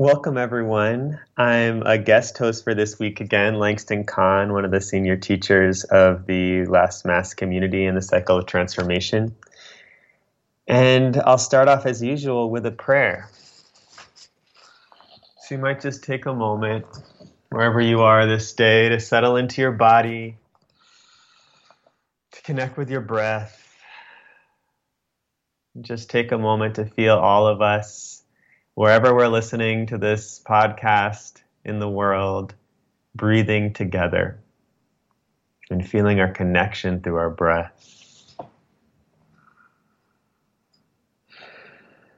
Welcome, everyone. I'm a guest host for this week again, Langston Kahn, one of the senior teachers of the Last Mask community in the Cycle of Transformation. And I'll start off as usual with a prayer. So you might just take a moment, wherever you are this day, to settle into your body, to connect with your breath. Just take a moment to feel all of us wherever we're listening to this podcast in the world, breathing together and feeling our connection through our breath.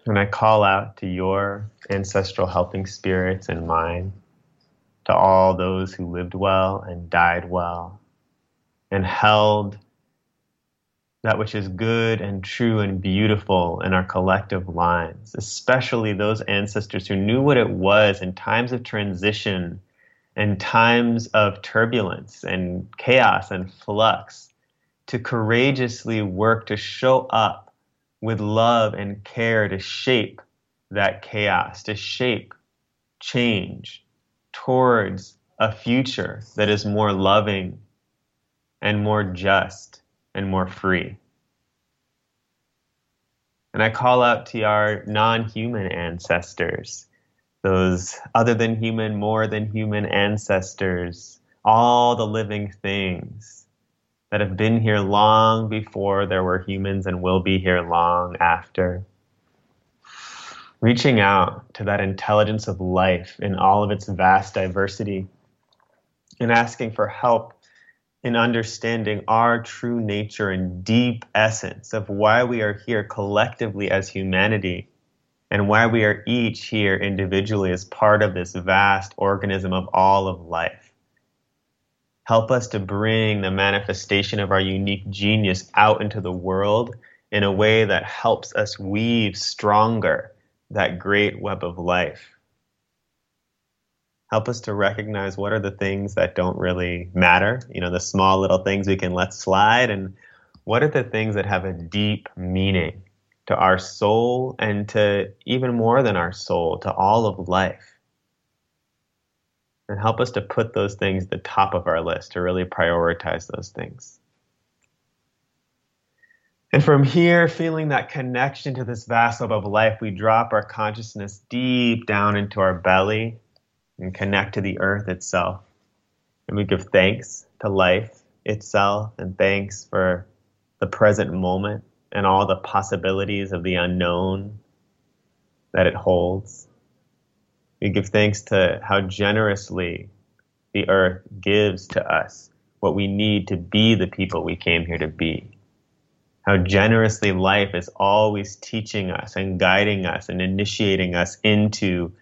And I call out to your ancestral helping spirits and mine, to all those who lived well and died well, and held that which is good and true and beautiful in our collective lines, especially those ancestors who knew what it was in times of transition and times of turbulence and chaos and flux to courageously work to show up with love and care to shape that chaos, to shape change towards a future that is more loving and more just and more free. And I call out to our non human ancestors, those other than human, more than human ancestors, all the living things that have been here long before there were humans and will be here long after. Reaching out to that intelligence of life in all of its vast diversity and asking for help in understanding our true nature and deep essence of why we are here collectively as humanity and why we are each here individually as part of this vast organism of all of life. Help us to bring the manifestation of our unique genius out into the world in a way that helps us weave stronger that great web of life help us to recognize what are the things that don't really matter, you know, the small little things we can let slide, and what are the things that have a deep meaning to our soul and to even more than our soul, to all of life. And help us to put those things at the top of our list, to really prioritize those things. And from here, feeling that connection to this vast of life, we drop our consciousness deep down into our belly and connect to the earth itself. And we give thanks to life itself and thanks for the present moment and all the possibilities of the unknown that it holds. We give thanks to how generously the earth gives to us what we need to be the people we came here to be. How generously life is always teaching us and guiding us and initiating us into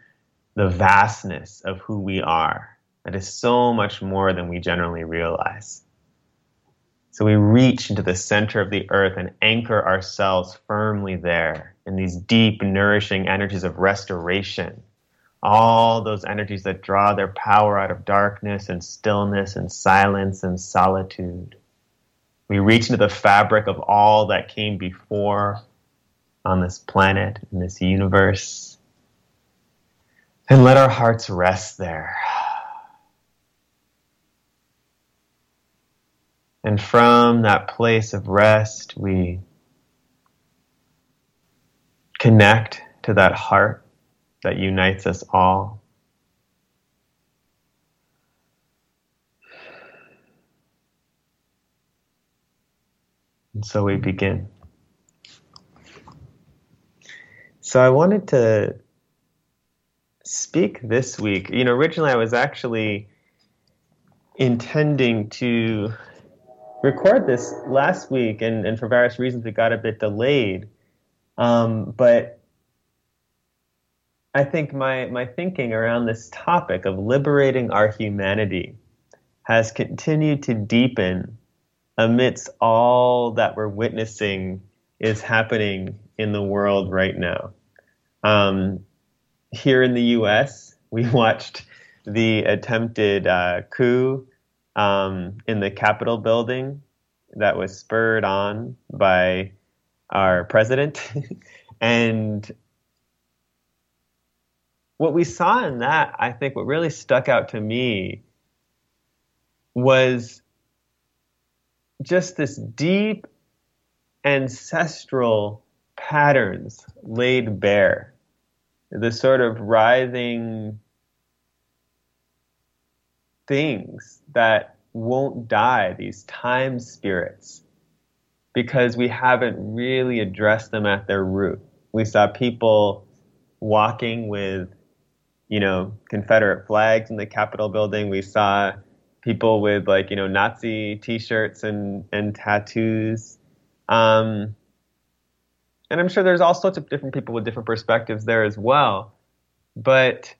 the vastness of who we are. That is so much more than we generally realize. So we reach into the center of the earth and anchor ourselves firmly there in these deep, nourishing energies of restoration. All those energies that draw their power out of darkness and stillness and silence and solitude. We reach into the fabric of all that came before on this planet, in this universe, and let our hearts rest there. And from that place of rest, we connect to that heart that unites us all. And so we begin. So I wanted to speak this week. You know, originally I was actually intending to record this last week, and, and for various reasons it got a bit delayed. Um, but I think my, my thinking around this topic of liberating our humanity has continued to deepen amidst all that we're witnessing is happening in the world right now. Um, here in the U.S., we watched the attempted uh, coup um, in the Capitol building that was spurred on by our president. and what we saw in that, I think what really stuck out to me was just this deep ancestral patterns laid bare. The sort of writhing things that won't die, these time spirits, because we haven't really addressed them at their root. We saw people walking with, you know, Confederate flags in the Capitol building. We saw people with like, you know, Nazi t-shirts and, and tattoos. Um, and I'm sure there's all sorts of different people with different perspectives there as well. But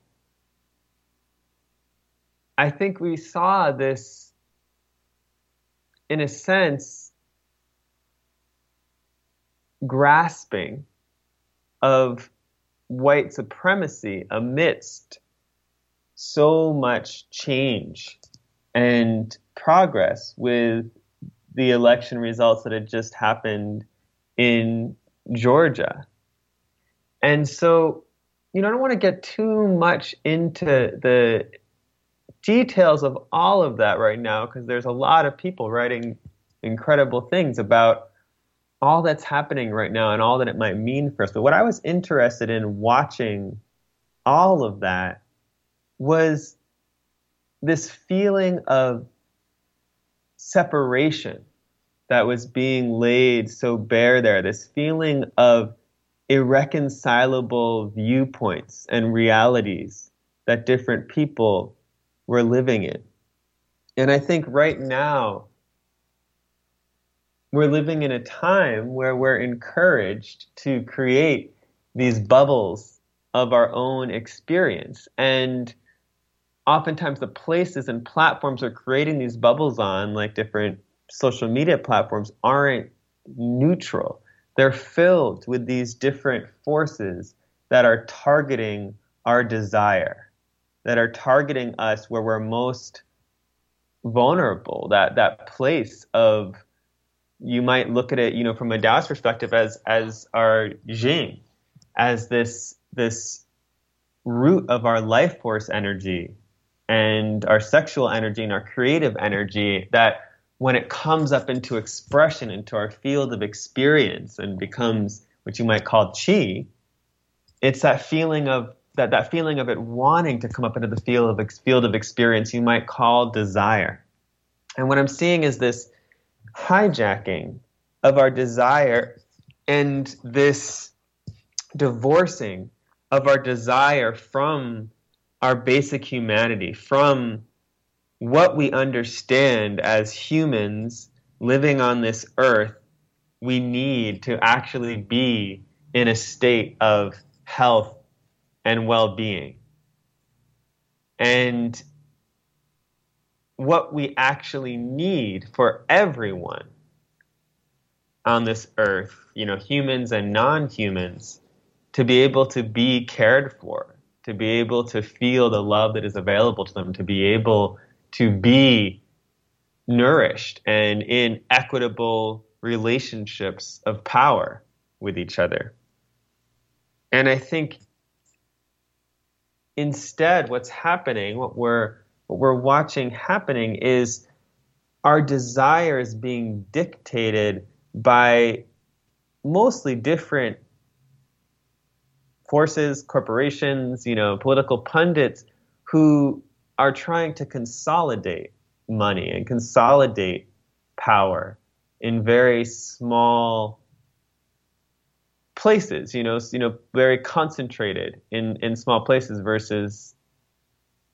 I think we saw this, in a sense, grasping of white supremacy amidst so much change and progress with the election results that had just happened in Georgia. And so, you know, I don't want to get too much into the details of all of that right now because there's a lot of people writing incredible things about all that's happening right now and all that it might mean for us. But what I was interested in watching all of that was this feeling of separation that was being laid so bare there, this feeling of irreconcilable viewpoints and realities that different people were living in. And I think right now, we're living in a time where we're encouraged to create these bubbles of our own experience. And oftentimes the places and platforms are creating these bubbles on, like different social media platforms, aren't neutral. They're filled with these different forces that are targeting our desire, that are targeting us where we're most vulnerable, that, that place of you might look at it, you know, from a Taoist perspective as as our Jing, as this this root of our life force energy and our sexual energy and our creative energy that when it comes up into expression into our field of experience and becomes what you might call chi it's that feeling of that, that feeling of it wanting to come up into the field of field of experience you might call desire. And what i'm seeing is this hijacking of our desire and this divorcing of our desire from our basic humanity, from what we understand as humans living on this earth, we need to actually be in a state of health and well being. And what we actually need for everyone on this earth, you know, humans and non humans, to be able to be cared for, to be able to feel the love that is available to them, to be able to be nourished and in equitable relationships of power with each other. And I think instead, what's happening, what we're what we're watching happening is our desires being dictated by mostly different forces, corporations, you know, political pundits who are trying to consolidate money and consolidate power in very small places, you know, you know, very concentrated in, in small places versus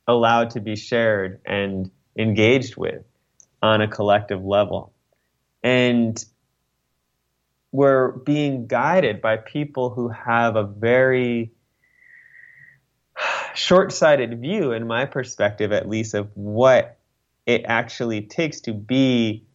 allowed to be shared and engaged with on a collective level. And we're being guided by people who have a very short sighted view, in my perspective at least, of what it actually takes to be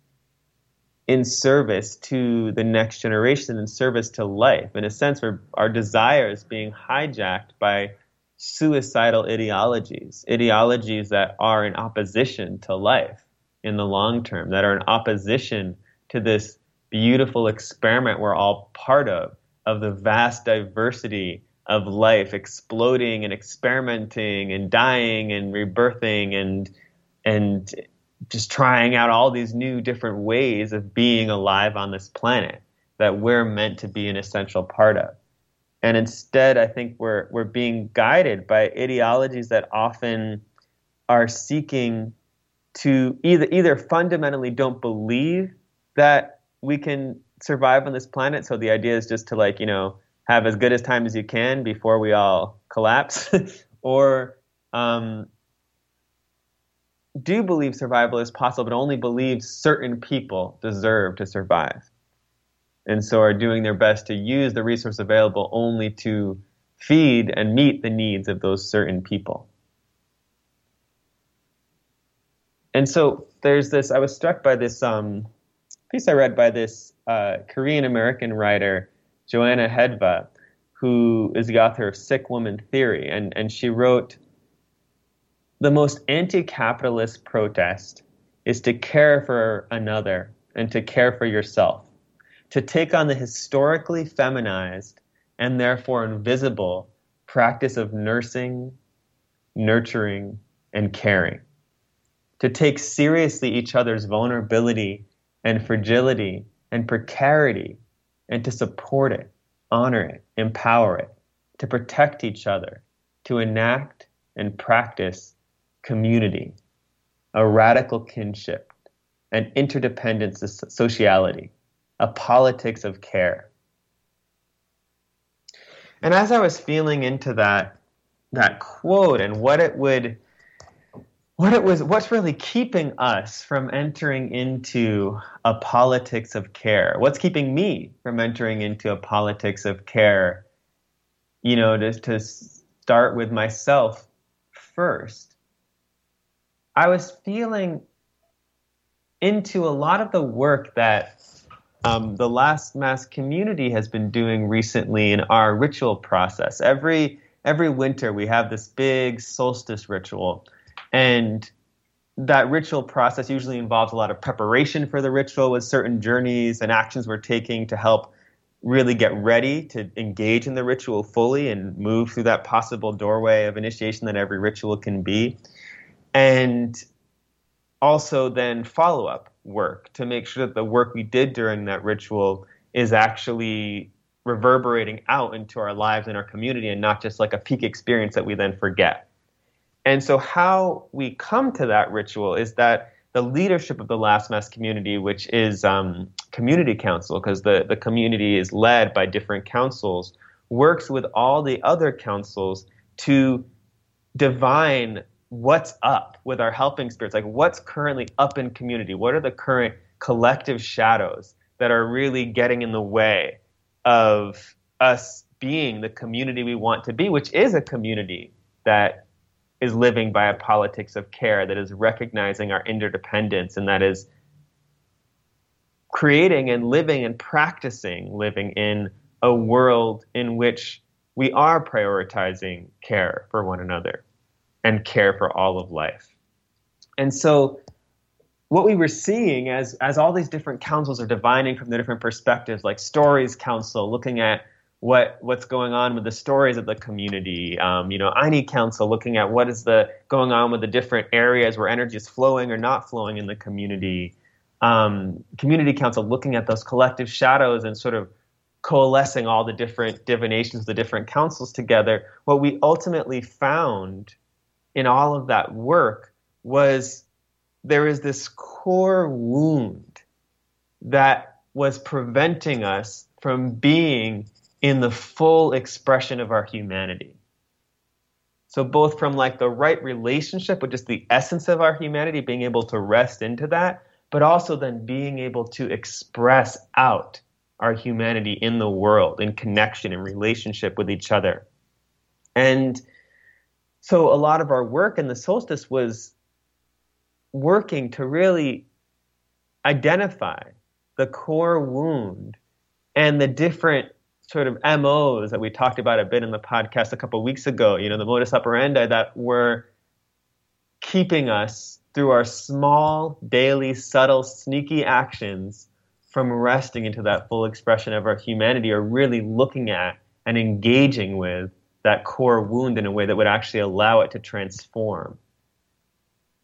in service to the next generation, in service to life. In a sense, where our desires being hijacked by suicidal ideologies, ideologies that are in opposition to life in the long term, that are in opposition to this beautiful experiment we're all part of, of the vast diversity of life exploding and experimenting and dying and rebirthing and and just trying out all these new different ways of being alive on this planet that we're meant to be an essential part of. And instead, I think we're we're being guided by ideologies that often are seeking to either either fundamentally don't believe that we can survive on this planet. So the idea is just to like you know have as good as time as you can before we all collapse, or um, do believe survival is possible, but only believe certain people deserve to survive, and so are doing their best to use the resource available only to feed and meet the needs of those certain people. And so there's this. I was struck by this um, piece I read by this uh, Korean American writer Johanna Hedva, who is the author of Sick Woman Theory, and, and she wrote The most anti capitalist protest is to care for another and to care for yourself, to take on the historically feminized and therefore invisible practice of nursing, nurturing, and caring, to take seriously each other's vulnerability and fragility and precarity and to support it, honor it, empower it, to protect each other, to enact and practice community, a radical kinship, an interdependent sociality, a politics of care. And as I was feeling into that that quote and what it would what it was what's really keeping us from entering into a politics of care? What's keeping me from entering into a politics of care? You know to, to start with myself first. I was feeling into a lot of the work that um, the Last Mask community has been doing recently in our ritual process. Every every winter we have this big solstice ritual and that ritual process usually involves a lot of preparation for the ritual with certain journeys and actions we're taking to help really get ready to engage in the ritual fully and move through that possible doorway of initiation that every ritual can be. And also then follow up work to make sure that the work we did during that ritual is actually reverberating out into our lives and our community and not just like a peak experience that we then forget. And so, how we come to that ritual is that the leadership of the Last Mask community, which is um, community council, because the, the community is led by different councils, works with all the other councils to divine what's up with our helping spirits. Like, what's currently up in community? What are the current collective shadows that are really getting in the way of us being the community we want to be, which is a community that is living by a politics of care that is recognizing our interdependence and that is creating and living and practicing living in a world in which we are prioritizing care for one another and care for all of life. And so what we were seeing as as all these different councils are divining from the different perspectives, like Stories Council, looking at what what's going on with the stories of the community. Um, you know, I need council looking at what is the going on with the different areas where energy is flowing or not flowing in the community. Um, community council looking at those collective shadows and sort of coalescing all the different divinations, the different councils together. What we ultimately found in all of that work was there is this core wound that was preventing us from being in the full expression of our humanity. So both from like the right relationship with just the essence of our humanity, being able to rest into that, but also then being able to express out our humanity in the world, in connection, in relationship with each other. And so a lot of our work in the solstice was working to really identify the core wound and the different sort of MOs that we talked about a bit in the podcast a couple weeks ago, you know, the modus operandi that were keeping us through our small, daily, subtle, sneaky actions from resting into that full expression of our humanity or really looking at and engaging with that core wound in a way that would actually allow it to transform.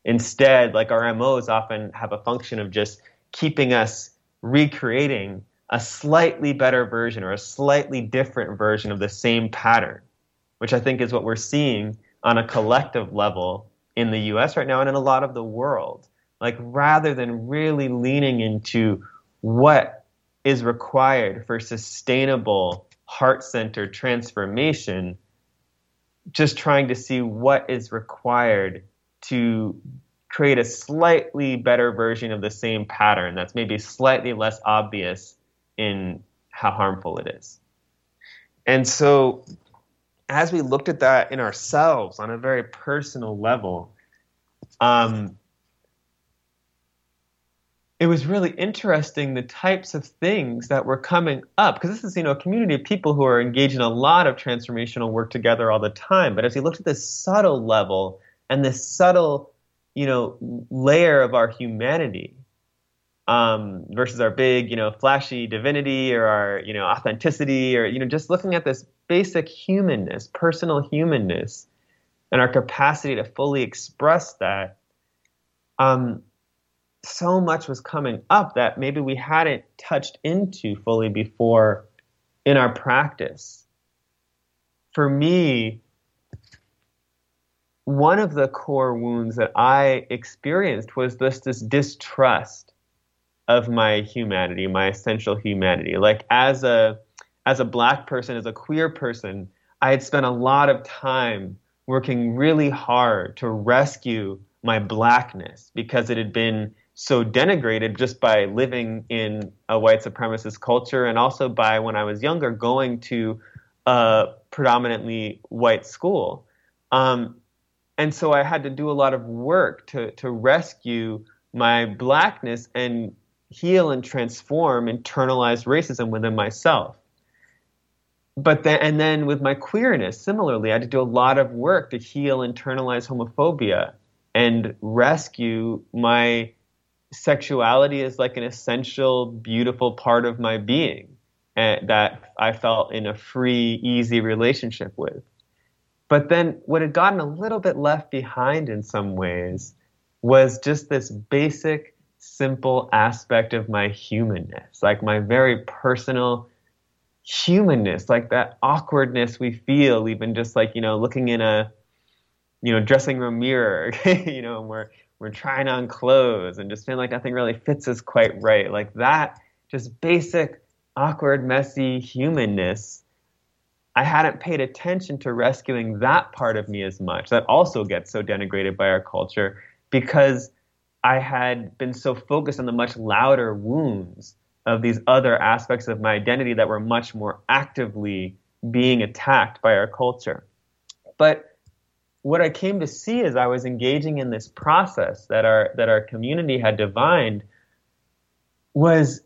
Instead, like our MOs often have a function of just keeping us recreating a slightly better version or a slightly different version of the same pattern, which I think is what we're seeing on a collective level in the US right now and in a lot of the world. Like, rather than really leaning into what is required for sustainable heart centered transformation, just trying to see what is required to create a slightly better version of the same pattern that's maybe slightly less obvious in how harmful it is. And so, as we looked at that in ourselves on a very personal level, um, it was really interesting the types of things that were coming up because this is you know a community of people who are engaged in a lot of transformational work together all the time but as we looked at this subtle level and this subtle you know layer of our humanity um, versus our big, you know, flashy divinity or our, you know, authenticity or, you know, just looking at this basic humanness, personal humanness, and our capacity to fully express that. Um, so much was coming up that maybe we hadn't touched into fully before in our practice. For me, one of the core wounds that I experienced was this, this distrust of my humanity, my essential humanity. Like as a as a black person, as a queer person, I had spent a lot of time working really hard to rescue my blackness because it had been so denigrated just by living in a white supremacist culture and also by when I was younger going to a predominantly white school. Um, and so I had to do a lot of work to, to rescue my blackness and heal and transform internalized racism within myself. But then, and then with my queerness, similarly, I had to do a lot of work to heal internalized homophobia and rescue my sexuality as like an essential, beautiful part of my being eh, that I felt in a free, easy relationship with. But then what had gotten a little bit left behind in some ways was just this basic simple aspect of my humanness, like my very personal humanness, like that awkwardness we feel, even just like, you know, looking in a, you know, dressing room mirror, you know, and we're, we're trying on clothes and just feeling like nothing really fits us quite right. Like that, just basic, awkward, messy humanness. I hadn't paid attention to rescuing that part of me as much. That also gets so denigrated by our culture because I had been so focused on the much louder wounds of these other aspects of my identity that were much more actively being attacked by our culture. But what I came to see as I was engaging in this process that our that our community had divined was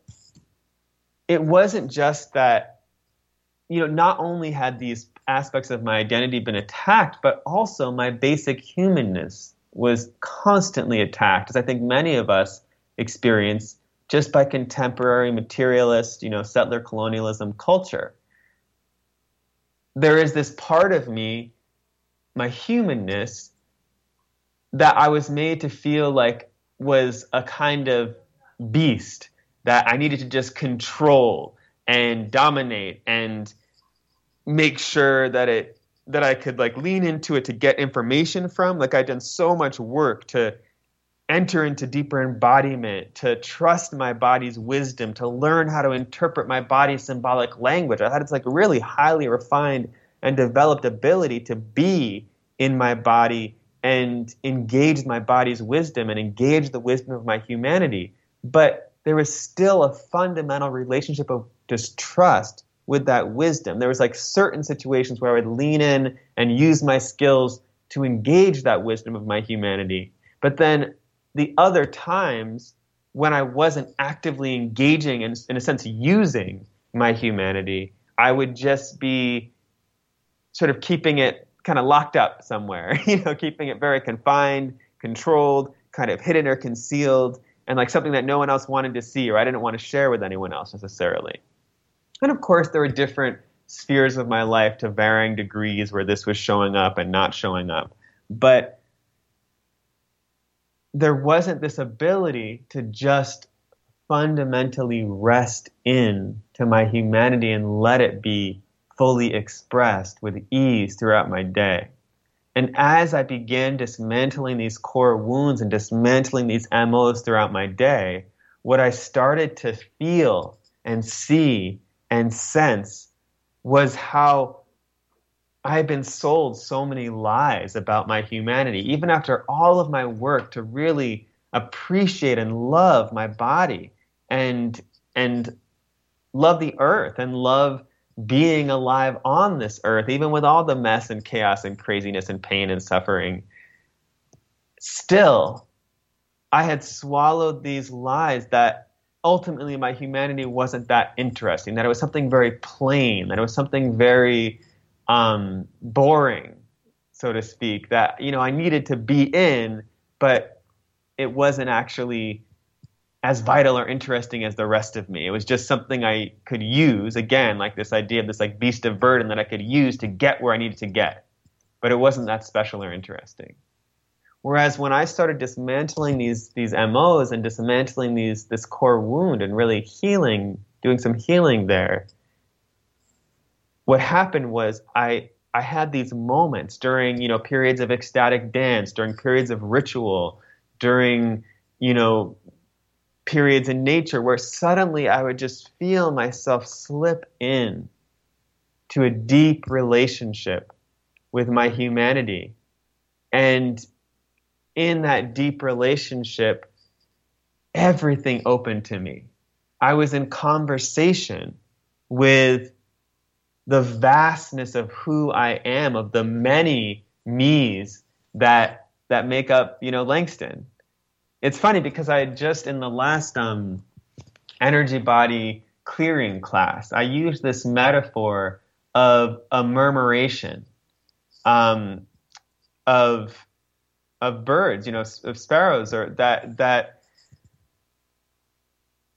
it wasn't just that you know not only had these aspects of my identity been attacked but also my basic humanness was constantly attacked, as I think many of us experience just by contemporary materialist, you know, settler colonialism culture. There is this part of me, my humanness, that I was made to feel like was a kind of beast that I needed to just control and dominate and make sure that it that I could like lean into it to get information from. Like I'd done so much work to enter into deeper embodiment, to trust my body's wisdom, to learn how to interpret my body's symbolic language. I had this like really highly refined and developed ability to be in my body and engage my body's wisdom and engage the wisdom of my humanity. But there was still a fundamental relationship of distrust with that wisdom. There was like certain situations where I would lean in and use my skills to engage that wisdom of my humanity. But then the other times when I wasn't actively engaging and, in a sense, using my humanity, I would just be sort of keeping it kind of locked up somewhere, you know, keeping it very confined, controlled, kind of hidden or concealed, and like something that no one else wanted to see or I didn't want to share with anyone else necessarily. And of course, there were different spheres of my life to varying degrees where this was showing up and not showing up. But there wasn't this ability to just fundamentally rest in to my humanity and let it be fully expressed with ease throughout my day. And as I began dismantling these core wounds and dismantling these MOs throughout my day, what I started to feel and see and sense was how I had been sold so many lies about my humanity, even after all of my work to really appreciate and love my body and and love the earth and love being alive on this earth, even with all the mess and chaos and craziness and pain and suffering. Still, I had swallowed these lies that ultimately my humanity wasn't that interesting, that it was something very plain, that it was something very um, boring, so to speak, that you know I needed to be in, but it wasn't actually as vital or interesting as the rest of me. It was just something I could use again, like this idea of this like beast of burden that I could use to get where I needed to get, but it wasn't that special or interesting. Whereas when I started dismantling these these MOs and dismantling these this core wound and really healing, doing some healing there, what happened was I I had these moments during you know periods of ecstatic dance, during periods of ritual, during you know periods in nature where suddenly I would just feel myself slip in to a deep relationship with my humanity. And in that deep relationship, everything opened to me. I was in conversation with the vastness of who I am, of the many me's that that make up, you know, Langston. It's funny because I just in the last um, energy body clearing class, I used this metaphor of a murmuration, um, of of birds, you know, of sparrows, or that that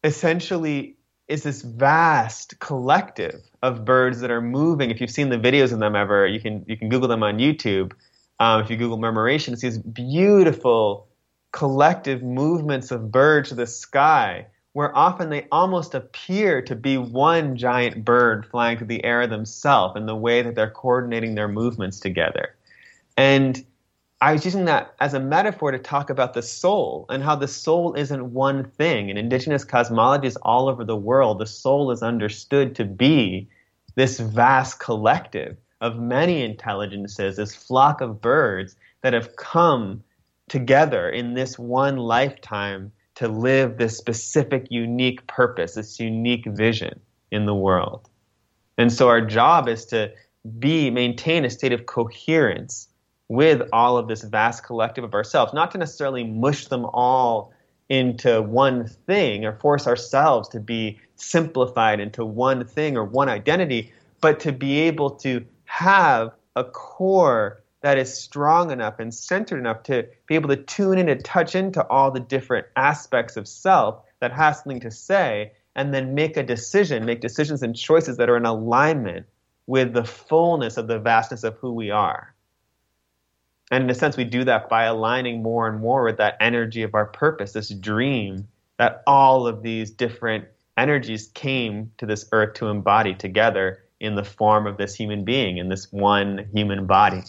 essentially is this vast collective of birds that are moving. If you've seen the videos of them ever, you can you can Google them on YouTube. Um, if you Google murmuration, it's these beautiful collective movements of birds to the sky, where often they almost appear to be one giant bird flying through the air themselves in the way that they're coordinating their movements together. And I was using that as a metaphor to talk about the soul and how the soul isn't one thing. In indigenous cosmologies all over the world, the soul is understood to be this vast collective of many intelligences, this flock of birds that have come together in this one lifetime to live this specific, unique purpose, this unique vision in the world. And so our job is to be, maintain a state of coherence with all of this vast collective of ourselves, not to necessarily mush them all into one thing or force ourselves to be simplified into one thing or one identity, but to be able to have a core that is strong enough and centered enough to be able to tune in and touch into all the different aspects of self that has something to say, and then make a decision, make decisions and choices that are in alignment with the fullness of the vastness of who we are. And in a sense, we do that by aligning more and more with that energy of our purpose, this dream that all of these different energies came to this earth to embody together in the form of this human being, in this one human body.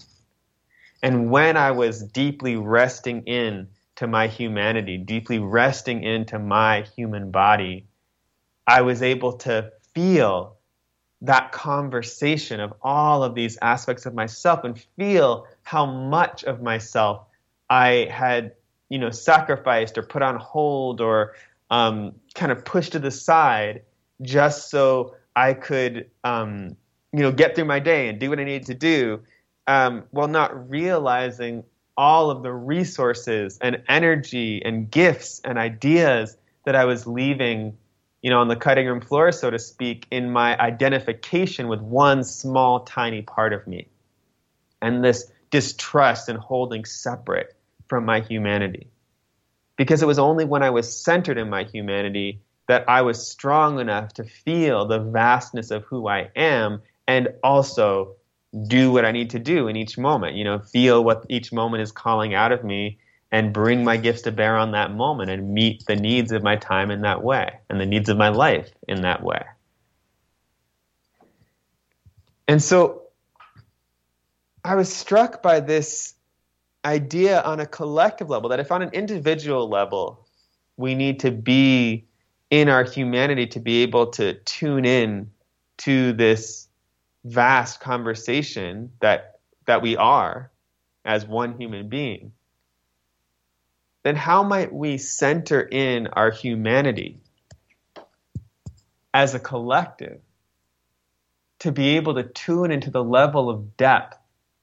And when I was deeply resting in to my humanity, deeply resting into my human body, I was able to feel that conversation of all of these aspects of myself and feel how much of myself I had, you know, sacrificed or put on hold or um, kind of pushed to the side just so I could, um, you know, get through my day and do what I needed to do. um, while not realizing all of the resources and energy and gifts and ideas that I was leaving, you know, on the cutting room floor, so to speak, in my identification with one small, tiny part of me. And this distrust and holding separate from my humanity. Because it was only when I was centered in my humanity that I was strong enough to feel the vastness of who I am and also do what I need to do in each moment. You know, feel what each moment is calling out of me and bring my gifts to bear on that moment and meet the needs of my time in that way and the needs of my life in that way. And so I was struck by this idea on a collective level that if on an individual level we need to be in our humanity to be able to tune in to this vast conversation that that we are as one human being then how might we center in our humanity as a collective to be able to tune into the level of depth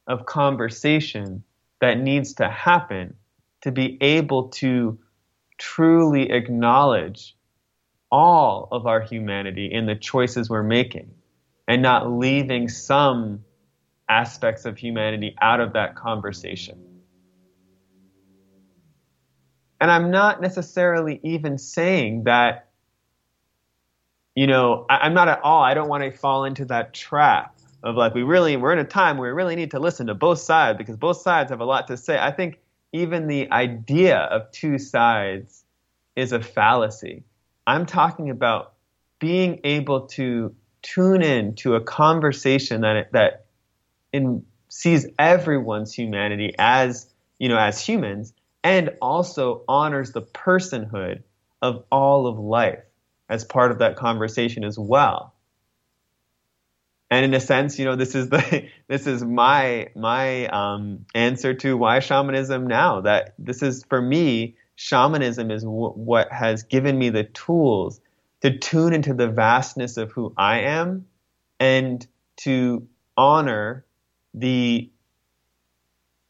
of conversation that needs to happen to be able to truly acknowledge all of our humanity in the choices we're making and not leaving some aspects of humanity out of that conversation. And I'm not necessarily even saying that, you know, I, am not at all, I don't want to fall into that trap of like, we really, we're in a time where we really need to listen to both sides because both sides have a lot to say. I think even the idea of two sides is a fallacy. I'm talking about being able to tune in to a conversation that that in, sees everyone's humanity as you know as humans and also honors the personhood of all of life as part of that conversation as well. And in a sense you know this is the this is my my um, answer to why shamanism now that this is for me shamanism is w- what has given me the tools to tune into the vastness of who I am and to honor the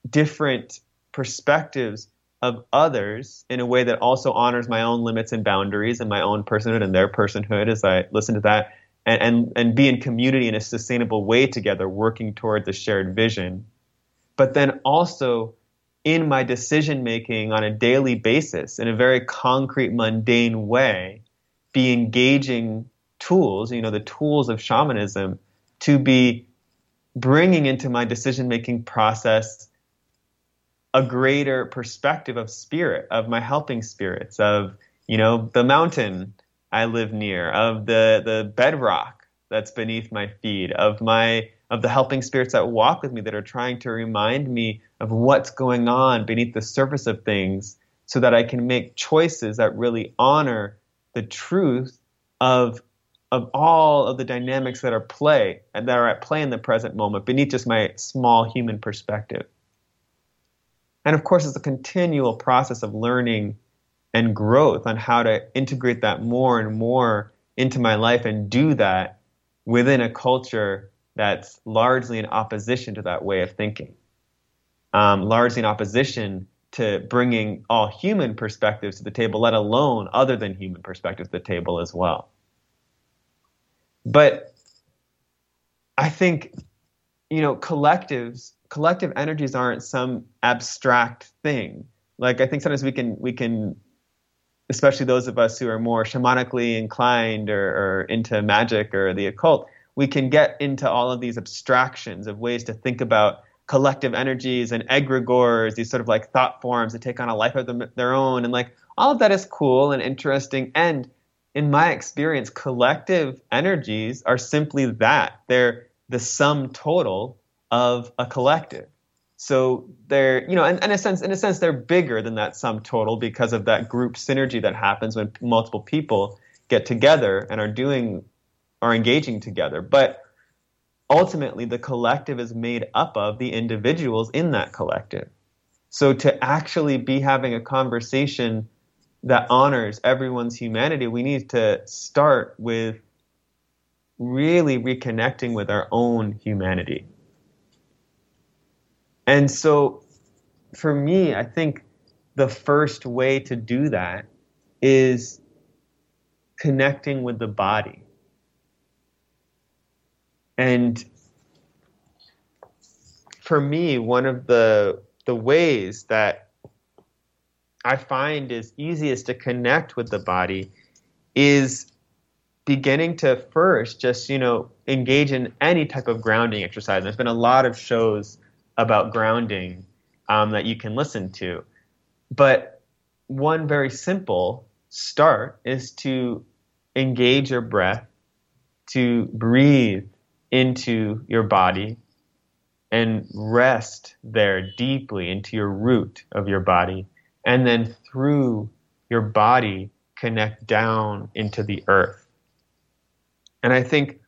different perspectives of others in a way that also honors my own limits and boundaries and my own personhood and their personhood as I listen to that and, and, and be in community in a sustainable way together, working towards a shared vision. But then also in my decision making on a daily basis in a very concrete, mundane way, be engaging tools, you know, the tools of shamanism to be bringing into my decision making process a greater perspective of spirit, of my helping spirits, of, you know, the mountain I live near, of the, the bedrock that's beneath my feet, of my of the helping spirits that walk with me that are trying to remind me of what's going on beneath the surface of things so that I can make choices that really honor the truth of of all of the dynamics that are play and that are at play in the present moment beneath just my small human perspective. And of course, it's a continual process of learning and growth on how to integrate that more and more into my life and do that within a culture that's largely in opposition to that way of thinking, um, largely in opposition to bringing all human perspectives to the table, let alone other than human perspectives to the table as well. But I think, you know, collectives, collective energies aren't some abstract thing. Like I think sometimes we can we can especially those of us who are more shamanically inclined or, or into magic or the occult, we can get into all of these abstractions of ways to think about collective energies and egregores, these sort of like thought forms that take on a life of them, their own. And like all of that is cool and interesting. And in my experience, collective energies are simply that. They're the sum total of a collective. So they're, you know, in, in, a sense, in a sense, they're bigger than that sum total because of that group synergy that happens when multiple people get together and are doing, are engaging together. But ultimately the collective is made up of the individuals in that collective. So to actually be having a conversation that honors everyone's humanity, we need to start with really reconnecting with our own humanity. And so for me, I think the first way to do that is connecting with the body. And for me, one of the the ways that I find is easiest to connect with the body is beginning to first just, you know, engage in any type of grounding exercise. There's been a lot of shows about grounding um, that you can listen to. But one very simple start is to engage your breath, to breathe into your body and rest there deeply into your root of your body. And then through your body, connect down into the earth. And I think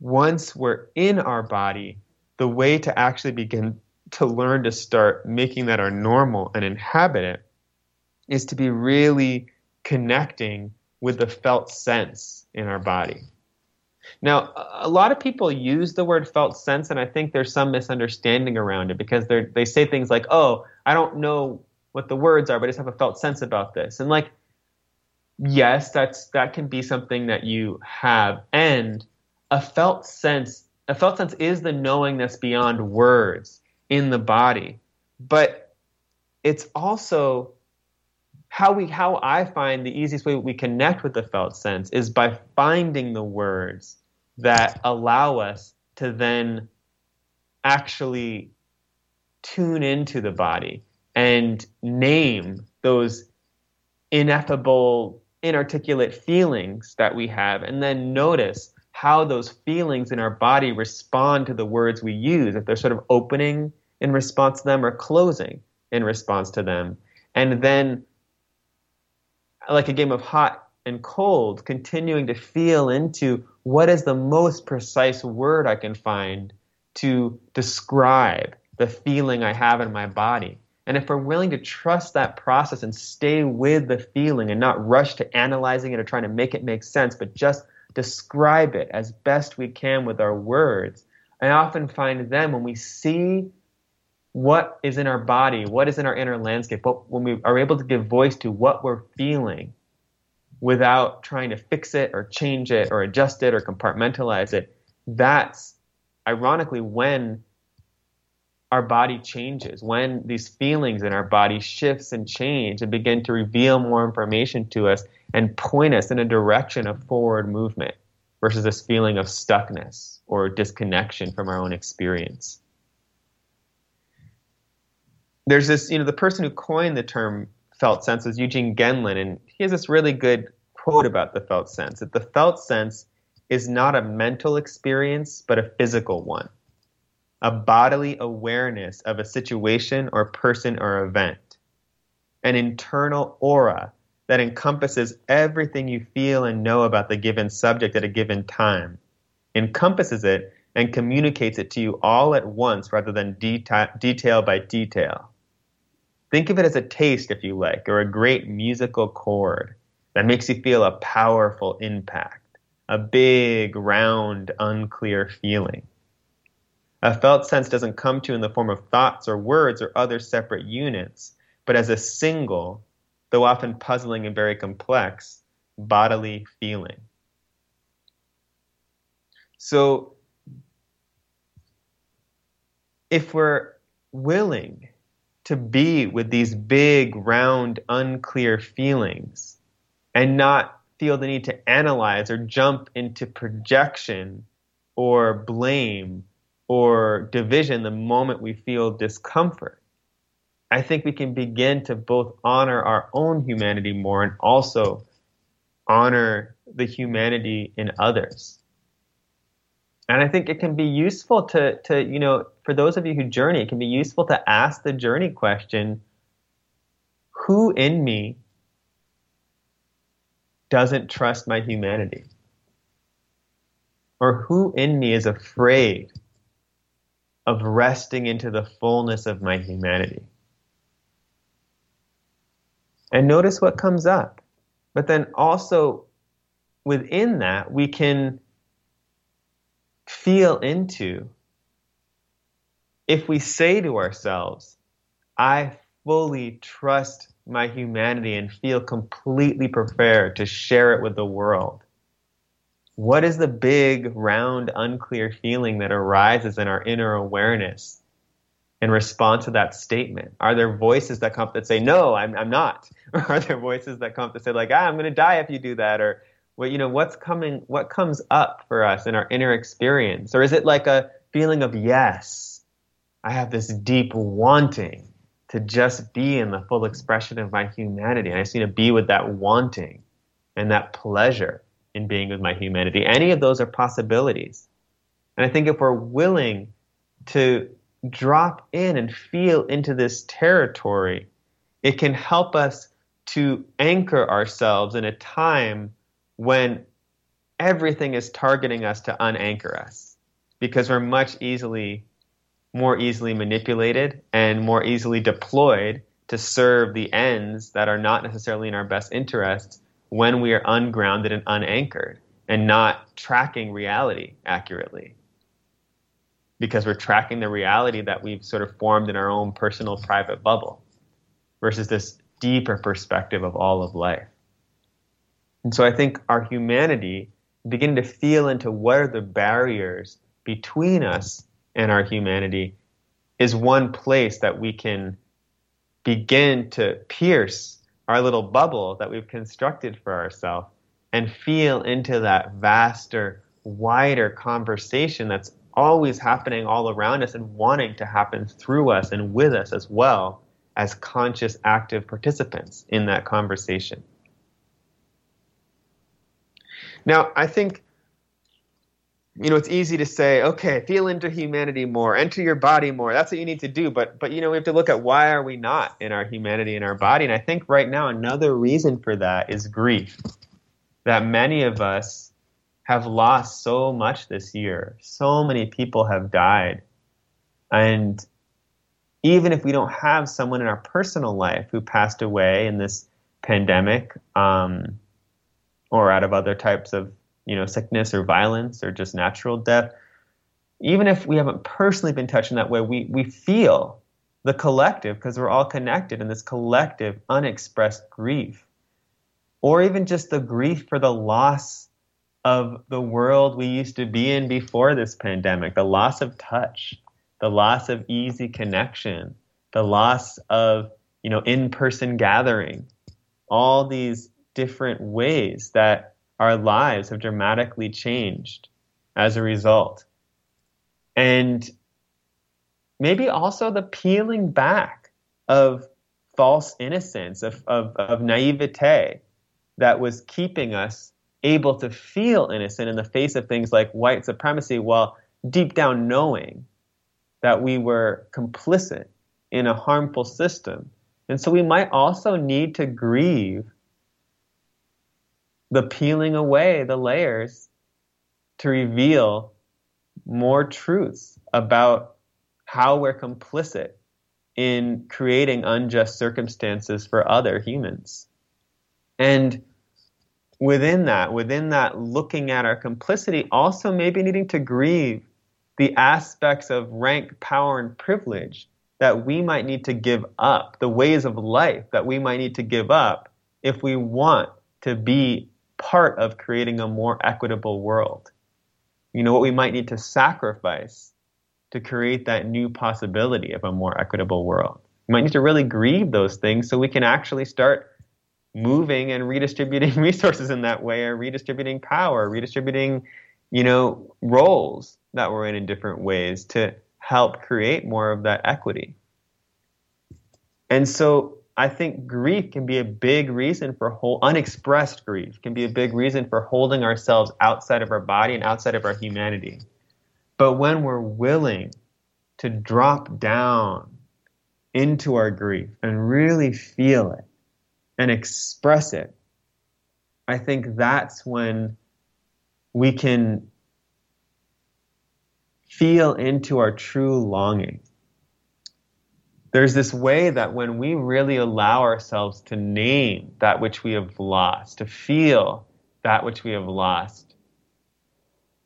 once we're in our body, the way to actually begin to learn to start making that our normal and inhabit it is to be really connecting with the felt sense in our body. Now, a lot of people use the word felt sense, and I think there's some misunderstanding around it because they they say things like, "Oh, I don't know what the words are, but I just have a felt sense about this." And like, yes, that's that can be something that you have, and a felt sense, a felt sense is the knowingness beyond words in the body, but it's also how we how I find the easiest way we connect with the felt sense is by finding the words that allow us to then actually tune into the body and name those ineffable inarticulate feelings that we have and then notice how those feelings in our body respond to the words we use if they're sort of opening in response to them or closing in response to them and then like a game of hot and cold, continuing to feel into what is the most precise word I can find to describe the feeling I have in my body. And if we're willing to trust that process and stay with the feeling and not rush to analyzing it or trying to make it make sense, but just describe it as best we can with our words, I often find then when we see what is in our body, what is in our inner landscape, what, when we are able to give voice to what we're feeling without trying to fix it or change it or adjust it or compartmentalize it, that's ironically when our body changes, when these feelings in our body shifts and change and begin to reveal more information to us and point us in a direction of forward movement versus this feeling of stuckness or disconnection from our own experience. There's this, you know, the person who coined the term felt sense was Eugene Gendlin, and he has this really good quote about the felt sense that the felt sense is not a mental experience, but a physical one, a bodily awareness of a situation or person or event, an internal aura that encompasses everything you feel and know about the given subject at a given time, encompasses it and communicates it to you all at once rather than deta- detail by detail. Think of it as a taste, if you like, or a great musical chord that makes you feel a powerful impact, a big, round, unclear feeling. A felt sense doesn't come to you in the form of thoughts or words or other separate units, but as a single, though often puzzling and very complex, bodily feeling. So, if we're willing to be with these big, round, unclear feelings and not feel the need to analyze or jump into projection or blame or division the moment we feel discomfort. I think we can begin to both honor our own humanity more and also honor the humanity in others. And I think it can be useful to, to, you know, for those of you who journey, it can be useful to ask the journey question who in me doesn't trust my humanity? Or who in me is afraid of resting into the fullness of my humanity? And notice what comes up. But then also within that, we can feel into if we say to ourselves, I fully trust my humanity and feel completely prepared to share it with the world, what is the big, round, unclear feeling that arises in our inner awareness in response to that statement? Are there voices that come up that say, no, I'm, I'm not? Or are there voices that come up that say, like, ah, I'm going to die if you do that? Or, well, you know, what's coming, what comes up for us in our inner experience? Or is it like a feeling of, yes, I have this deep wanting to just be in the full expression of my humanity. And I just need to be with that wanting and that pleasure in being with my humanity. Any of those are possibilities. And I think if we're willing to drop in and feel into this territory, it can help us to anchor ourselves in a time when everything is targeting us to unanchor us because we're much easily more easily manipulated and more easily deployed to serve the ends that are not necessarily in our best interests when we are ungrounded and unanchored and not tracking reality accurately. Because we're tracking the reality that we've sort of formed in our own personal private bubble versus this deeper perspective of all of life. And so I think our humanity, begin to feel into what are the barriers between us and our humanity, is one place that we can begin to pierce our little bubble that we've constructed for ourselves and feel into that vaster, wider conversation that's always happening all around us and wanting to happen through us and with us as well as conscious, active participants in that conversation. Now, I think you know, it's easy to say, okay, feel into humanity more, enter your body more. That's what you need to do. But, but you know, we have to look at why are we not in our humanity in our body? And I think right now another reason for that is grief. That many of us have lost so much this year. So many people have died. And even if we don't have someone in our personal life who passed away in this pandemic um, or out of other types of you know, sickness or violence or just natural death, even if we haven't personally been touched in that way, we, we feel the collective, because we're all connected in this collective unexpressed grief. Or even just the grief for the loss of the world we used to be in before this pandemic, the loss of touch, the loss of easy connection, the loss of, you know, in-person gathering, all these different ways that our lives have dramatically changed as a result. And maybe also the peeling back of false innocence, of, of, of naivete that was keeping us able to feel innocent in the face of things like white supremacy while deep down knowing that we were complicit in a harmful system. And so we might also need to grieve the peeling away the layers to reveal more truths about how we're complicit in creating unjust circumstances for other humans. And within that, within that looking at our complicity, also maybe needing to grieve the aspects of rank, power, and privilege that we might need to give up, the ways of life that we might need to give up if we want to be part of creating a more equitable world. You know, what we might need to sacrifice to create that new possibility of a more equitable world. We might need to really grieve those things so we can actually start moving and redistributing resources in that way or redistributing power, redistributing, you know, roles that we're in in different ways to help create more of that equity. And so I think grief can be a big reason for whole, unexpressed grief can be a big reason for holding ourselves outside of our body and outside of our humanity. But when we're willing to drop down into our grief and really feel it and express it, I think that's when we can feel into our true longing there's this way that when we really allow ourselves to name that which we have lost, to feel that which we have lost,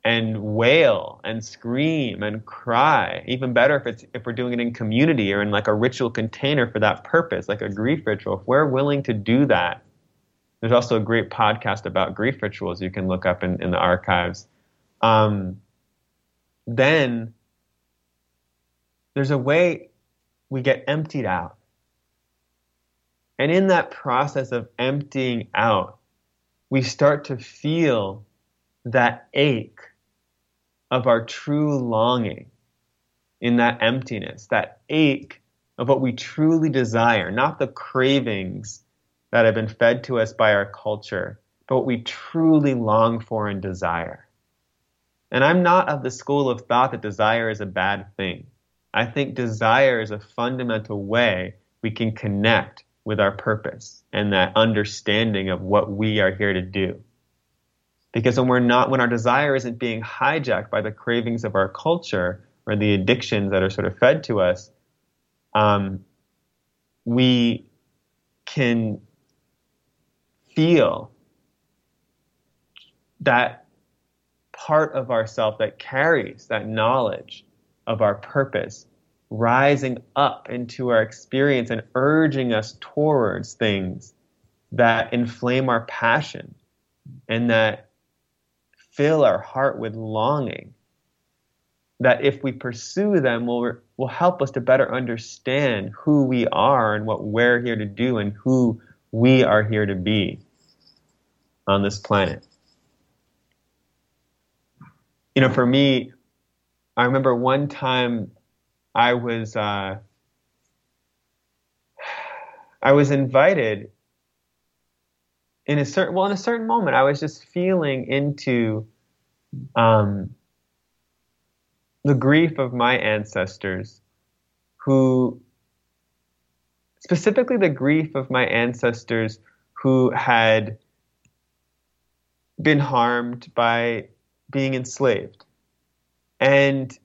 and wail and scream and cry. Even better if it's if we're doing it in community or in like a ritual container for that purpose, like a grief ritual. If we're willing to do that, there's also a great podcast about grief rituals you can look up in, in the archives. Um, then there's a way we get emptied out. And in that process of emptying out, we start to feel that ache of our true longing in that emptiness, that ache of what we truly desire, not the cravings that have been fed to us by our culture, but what we truly long for and desire. And I'm not of the school of thought that desire is a bad thing. I think desire is a fundamental way we can connect with our purpose and that understanding of what we are here to do. Because when we're not, when our desire isn't being hijacked by the cravings of our culture or the addictions that are sort of fed to us, um, we can feel that part of ourself that carries that knowledge of our purpose rising up into our experience and urging us towards things that inflame our passion and that fill our heart with longing that if we pursue them will will help us to better understand who we are and what we're here to do and who we are here to be on this planet. You know, for me, I remember one time I was uh, I was invited in a certain well in a certain moment I was just feeling into um, the grief of my ancestors who specifically the grief of my ancestors who had been harmed by being enslaved and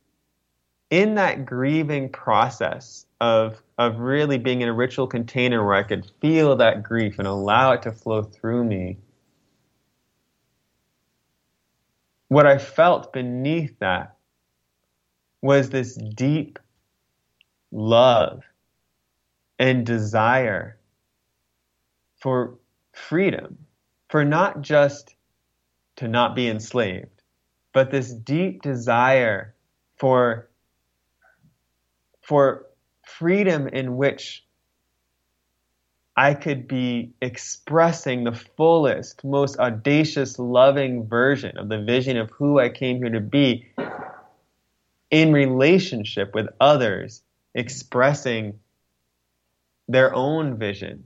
in that grieving process of of really being in a ritual container where I could feel that grief and allow it to flow through me, what I felt beneath that was this deep love and desire for freedom, for not just to not be enslaved, but this deep desire for for freedom in which I could be expressing the fullest, most audacious, loving version of the vision of who I came here to be in relationship with others, expressing their own vision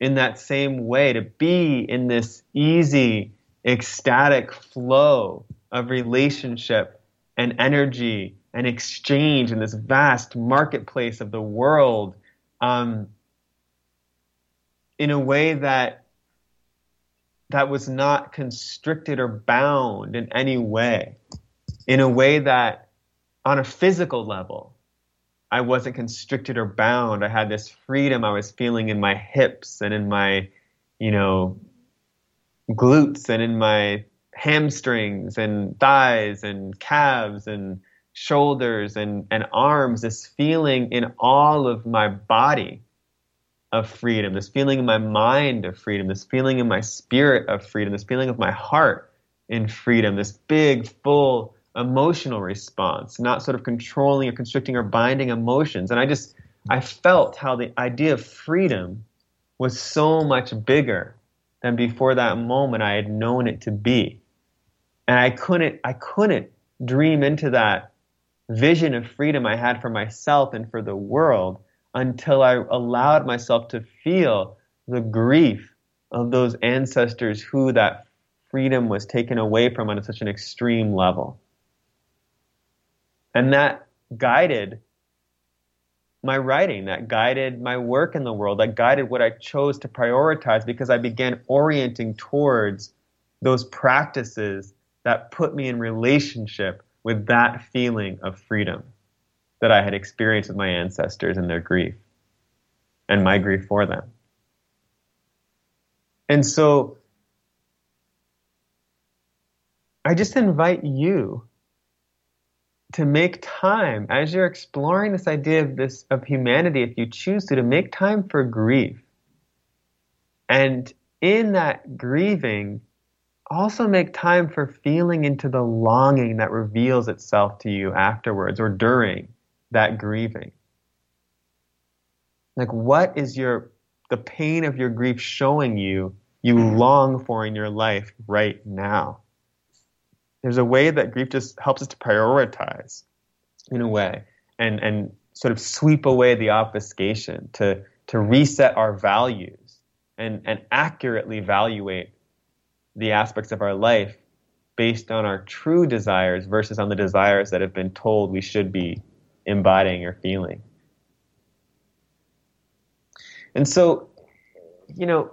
in that same way, to be in this easy, ecstatic flow of relationship and energy and exchange in this vast marketplace of the world um, in a way that that was not constricted or bound in any way. In a way that on a physical level i wasn't constricted or bound. I had this freedom i was feeling in my hips and in my you know glutes and in my hamstrings and thighs and calves and shoulders and, and arms, this feeling in all of my body of freedom, this feeling in my mind of freedom, this feeling in my spirit of freedom, this feeling of my heart in freedom, this big, full emotional response, not sort of controlling or constricting or binding emotions. And I just, I felt how the idea of freedom was so much bigger than before that moment I had known it to be. And I couldn't, I couldn't dream into that vision of freedom I had for myself and for the world until I allowed myself to feel the grief of those ancestors who that freedom was taken away from on such an extreme level. And that guided my writing, that guided my work in the world, that guided what I chose to prioritize because I began orienting towards those practices that put me in relationship with that feeling of freedom that I had experienced with my ancestors and their grief and my grief for them. And so I just invite you to make time as you're exploring this idea of this of humanity if you choose to to make time for grief and in that grieving also make time for feeling into the longing that reveals itself to you afterwards or during that grieving. Like what is your the pain of your grief showing you you long for in your life right now? There's a way that grief just helps us to prioritize in a way and and sort of sweep away the obfuscation to to reset our values and and accurately evaluate the aspects of our life based on our true desires versus on the desires that have been told we should be embodying or feeling. And so you know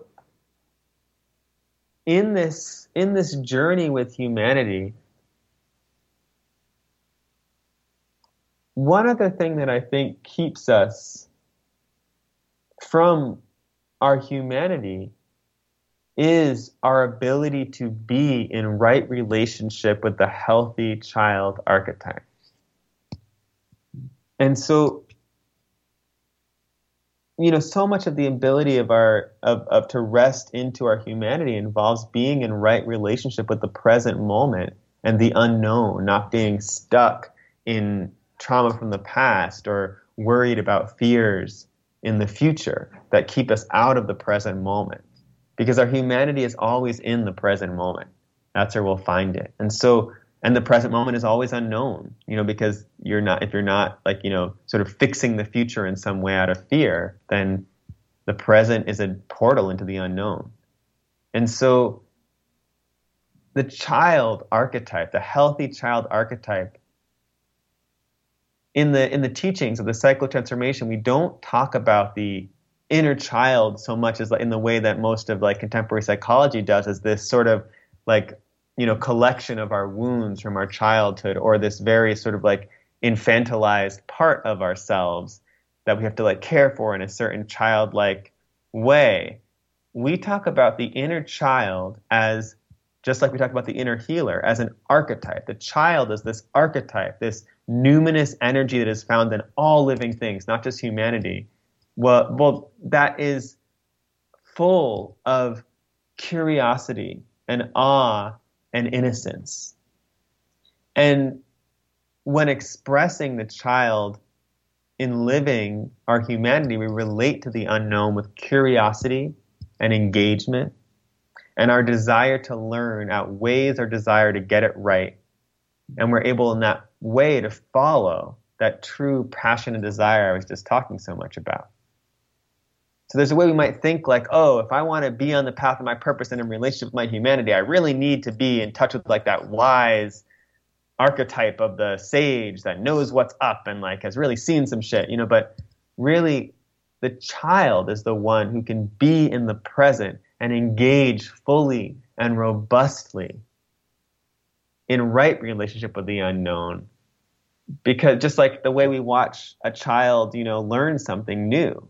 in this in this journey with humanity, one other thing that I think keeps us from our humanity is our ability to be in right relationship with the healthy child archetype. And so you know, so much of the ability of our of, of to rest into our humanity involves being in right relationship with the present moment and the unknown, not being stuck in trauma from the past or worried about fears in the future that keep us out of the present moment. Because our humanity is always in the present moment. That's where we'll find it. And so and the present moment is always unknown you know because you're not if you're not like you know sort of fixing the future in some way out of fear then the present is a portal into the unknown and so the child archetype the healthy child archetype in the in the teachings of the cycle transformation we don't talk about the inner child so much as like, in the way that most of like contemporary psychology does as this sort of like you know collection of our wounds from our childhood or this very sort of like infantilized part of ourselves that we have to like care for in a certain childlike way. We talk about the inner child as just like we talk about the inner healer as an archetype. The child is this archetype this numinous energy that is found in all living things not just humanity well, well that is full of curiosity and awe and innocence. And when expressing the child in living our humanity, we relate to the unknown with curiosity and engagement. And our desire to learn outweighs our desire to get it right. And we're able in that way to follow that true passion and desire I was just talking so much about. So there's a way we might think like, oh, if I want to be on the path of my purpose and in relationship with my humanity, I really need to be in touch with like that wise archetype of the sage that knows what's up and like has really seen some shit, you know, but really the child is the one who can be in the present and engage fully and robustly in right relationship with the unknown. Because just like the way we watch a child you know learn something new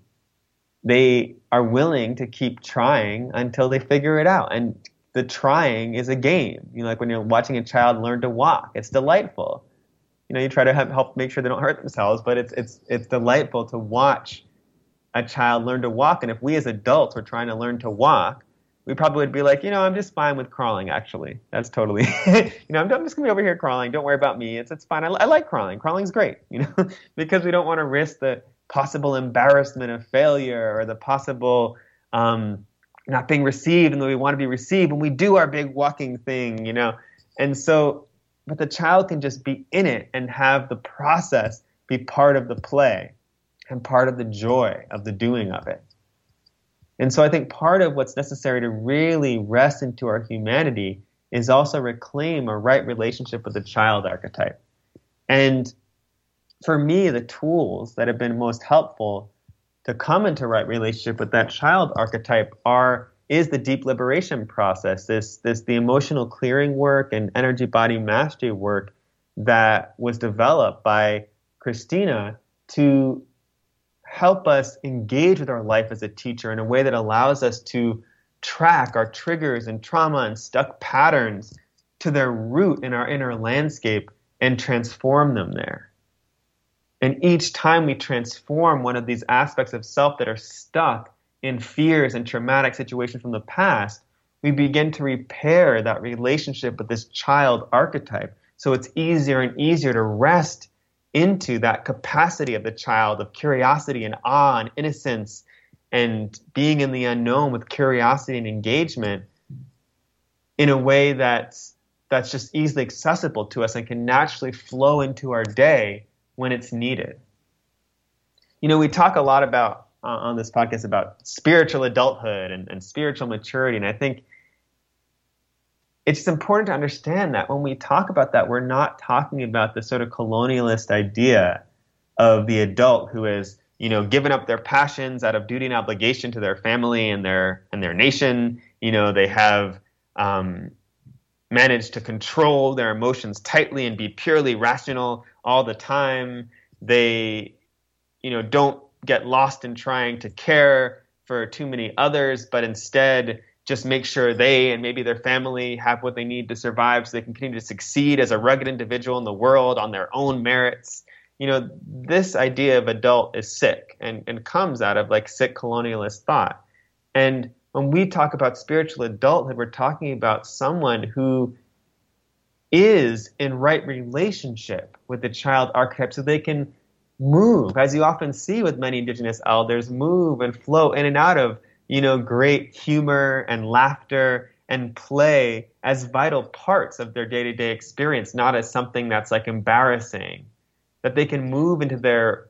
they are willing to keep trying until they figure it out. And the trying is a game. You know, like when you're watching a child learn to walk, it's delightful. You know, you try to help make sure they don't hurt themselves, but it's it's it's delightful to watch a child learn to walk. And if we as adults were trying to learn to walk, we probably would be like, you know, I'm just fine with crawling. Actually, that's totally, you know, I'm, I'm, just gonna be over here crawling. Don't worry about me. It's it's fine. I, I like crawling. Crawling's great. You know, because we don't want to risk the possible embarrassment of failure or the possible um, not being received and that we want to be received when we do our big walking thing, you know. And so, but the child can just be in it and have the process be part of the play and part of the joy of the doing of it. And so I think part of what's necessary to really rest into our humanity is also reclaim a right relationship with the child archetype. And for me, the tools that have been most helpful to come into right relationship with that child archetype are is the deep liberation process, this this the emotional clearing work and energy body mastery work that was developed by Christina to help us engage with our life as a teacher in a way that allows us to track our triggers and trauma and stuck patterns to their root in our inner landscape and transform them there. And each time we transform one of these aspects of self that are stuck in fears and traumatic situations from the past, we begin to repair that relationship with this child archetype. So it's easier and easier to rest into that capacity of the child of curiosity and awe and innocence and being in the unknown with curiosity and engagement in a way that's that's just easily accessible to us and can naturally flow into our day when it's needed. You know, we talk a lot about uh, on this podcast about spiritual adulthood and, and spiritual maturity, and I think it's important to understand that when we talk about that, we're not talking about the sort of colonialist idea of the adult who is, you know, given up their passions out of duty and obligation to their family and their and their nation. You know, they have um, managed to control their emotions tightly and be purely rational all the time. They, you know, don't get lost in trying to care for too many others, but instead just make sure they and maybe their family have what they need to survive so they can continue to succeed as a rugged individual in the world on their own merits. You know, this idea of adult is sick and, and comes out of like sick colonialist thought. And when we talk about spiritual adulthood, we're talking about someone who is in right relationship with the child archetype so they can move, as you often see with many indigenous elders, move and flow in and out of you know, great humor and laughter and play as vital parts of their day to day experience, not as something that's like embarrassing. That they can move into their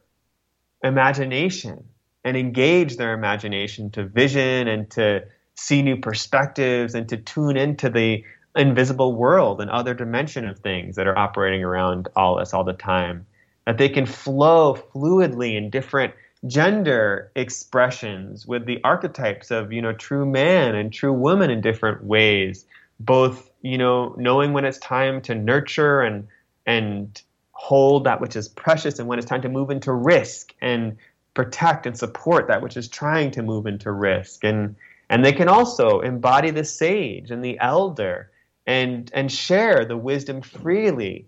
imagination and engage their imagination to vision and to see new perspectives and to tune into the invisible world and other dimension of things that are operating around all us all the time. That they can flow fluidly in different gender expressions with the archetypes of you know true man and true woman in different ways both you know knowing when it's time to nurture and and hold that which is precious and when it's time to move into risk and protect and support that which is trying to move into risk and and they can also embody the sage and the elder and and share the wisdom freely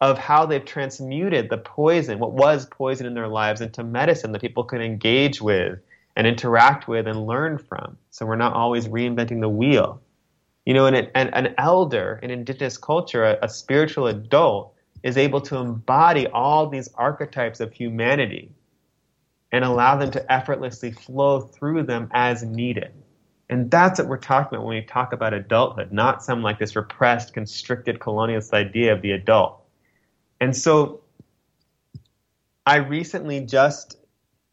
of how they've transmuted the poison, what was poison in their lives, into medicine that people can engage with and interact with and learn from. So we're not always reinventing the wheel. You know, an, an, an elder in indigenous culture, a, a spiritual adult, is able to embody all these archetypes of humanity and allow them to effortlessly flow through them as needed. And that's what we're talking about when we talk about adulthood, not some like this repressed, constricted colonialist idea of the adult. And so I recently just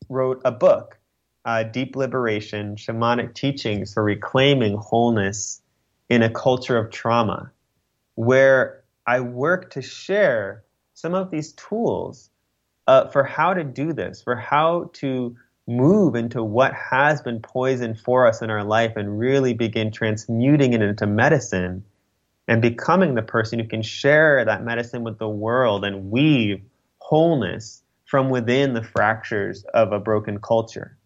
wrote a book, uh, Deep Liberation Shamanic Teachings for Reclaiming Wholeness in a Culture of Trauma, where I work to share some of these tools uh, for how to do this, for how to move into what has been poisoned for us in our life and really begin transmuting it into medicine and becoming the person who can share that medicine with the world and weave wholeness from within the fractures of a broken culture.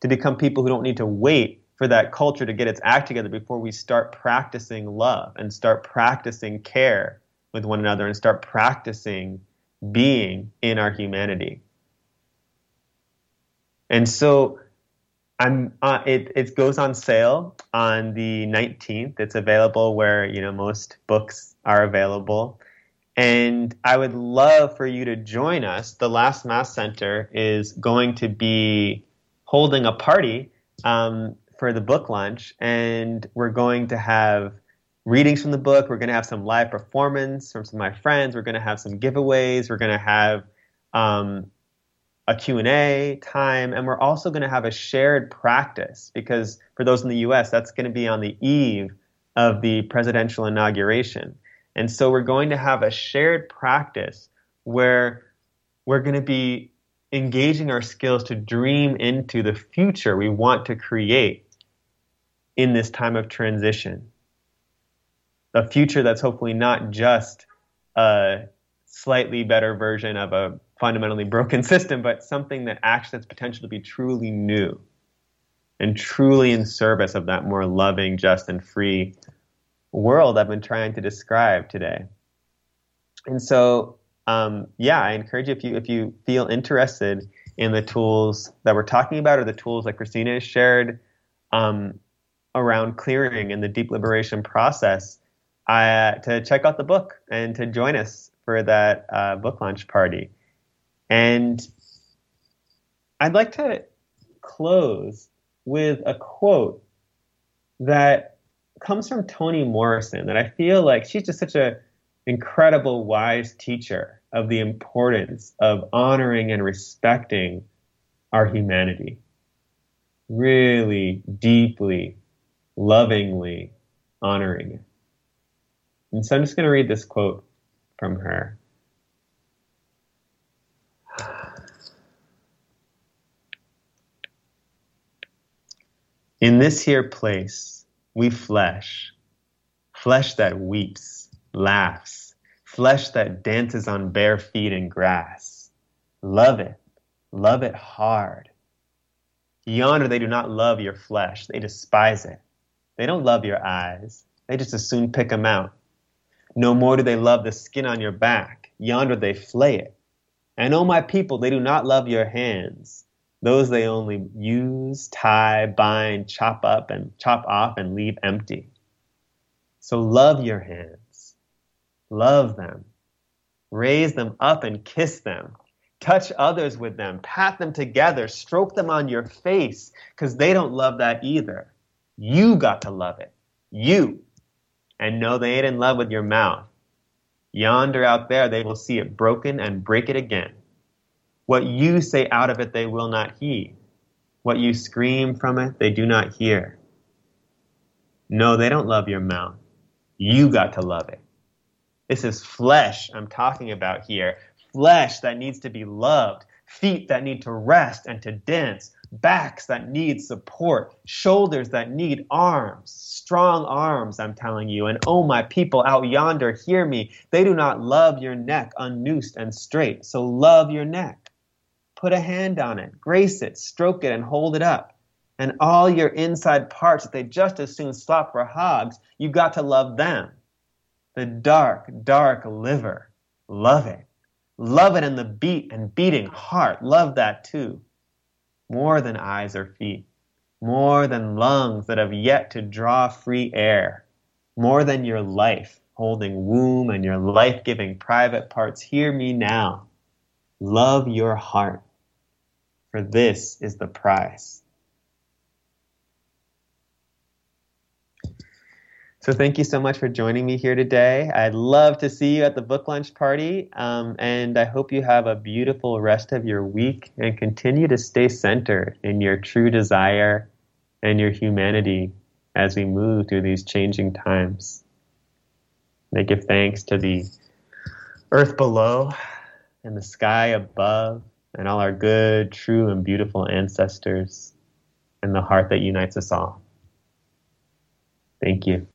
To become people who don't need to wait for that culture to get its act together before we start practicing love and start practicing care with one another and start practicing being in our humanity. And so I'm. Uh, it it goes on sale on the 19th. It's available where you know most books are available, and I would love for you to join us. The Last Mask Center is going to be holding a party um, for the book launch, and we're going to have readings from the book. We're going to have some live performance from some of my friends. We're going to have some giveaways. We're going to have um, a Q&A time, and we're also going to have a shared practice because for those in the U.S., that's going to be on the eve of the presidential inauguration. And so we're going to have a shared practice where we're going to be engaging our skills to dream into the future we want to create in this time of transition. A future that's hopefully not just a slightly better version of a fundamentally broken system, but something that actually has potential to be truly new and truly in service of that more loving, just, and free world I've been trying to describe today. And so, um, yeah, I encourage you if you if you feel interested in the tools that we're talking about or the tools that Christina has shared um, around clearing and the deep liberation process, uh, to check out the book and to join us for that uh, book launch party. And I'd like to close with a quote that comes from Toni Morrison that I feel like she's just such an incredible, wise teacher of the importance of honoring and respecting our humanity. Really deeply, lovingly honoring it. And so I'm just going to read this quote from her. In this here place, we flesh, flesh that weeps, laughs, flesh that dances on bare feet in grass. Love it, love it hard. Yonder they do not love your flesh, they despise it. They don't love your eyes, they just as soon pick them out. No more do they love the skin on your back, yonder they flay it. And O oh, my people, they do not love your hands, those they only use, tie, bind, chop up, and chop off and leave empty. So love your hands. Love them. Raise them up and kiss them. Touch others with them. Pat them together. Stroke them on your face because they don't love that either. You got to love it. You. And know they ain't in love with your mouth. Yonder out there, they will see it broken and break it again. What you say out of it, they will not heed. What you scream from it, they do not hear. No, they don't love your mouth. You got to love it. This is flesh I'm talking about here. Flesh that needs to be loved, feet that need to rest and to dance, backs that need support, shoulders that need arms, strong arms, I'm telling you. And oh, my people out yonder, hear me. They do not love your neck unnoosed and straight. So love your neck. Put a hand on it, grace it, stroke it, and hold it up. And all your inside parts that they just as soon swap for hogs, You've got to love them. The dark, dark liver. Love it. Love it in the beat and beating heart. Love that too. More than eyes or feet. More than lungs that have yet to draw free air. More than your life holding womb and your life giving private parts. Hear me now. Love your heart for this is the price. So thank you so much for joining me here today. I'd love to see you at the book lunch party, um, and I hope you have a beautiful rest of your week and continue to stay centered in your true desire and your humanity as we move through these changing times. I give thanks to the earth below and the sky above and all our good, true, and beautiful ancestors and the heart that unites us all. Thank you.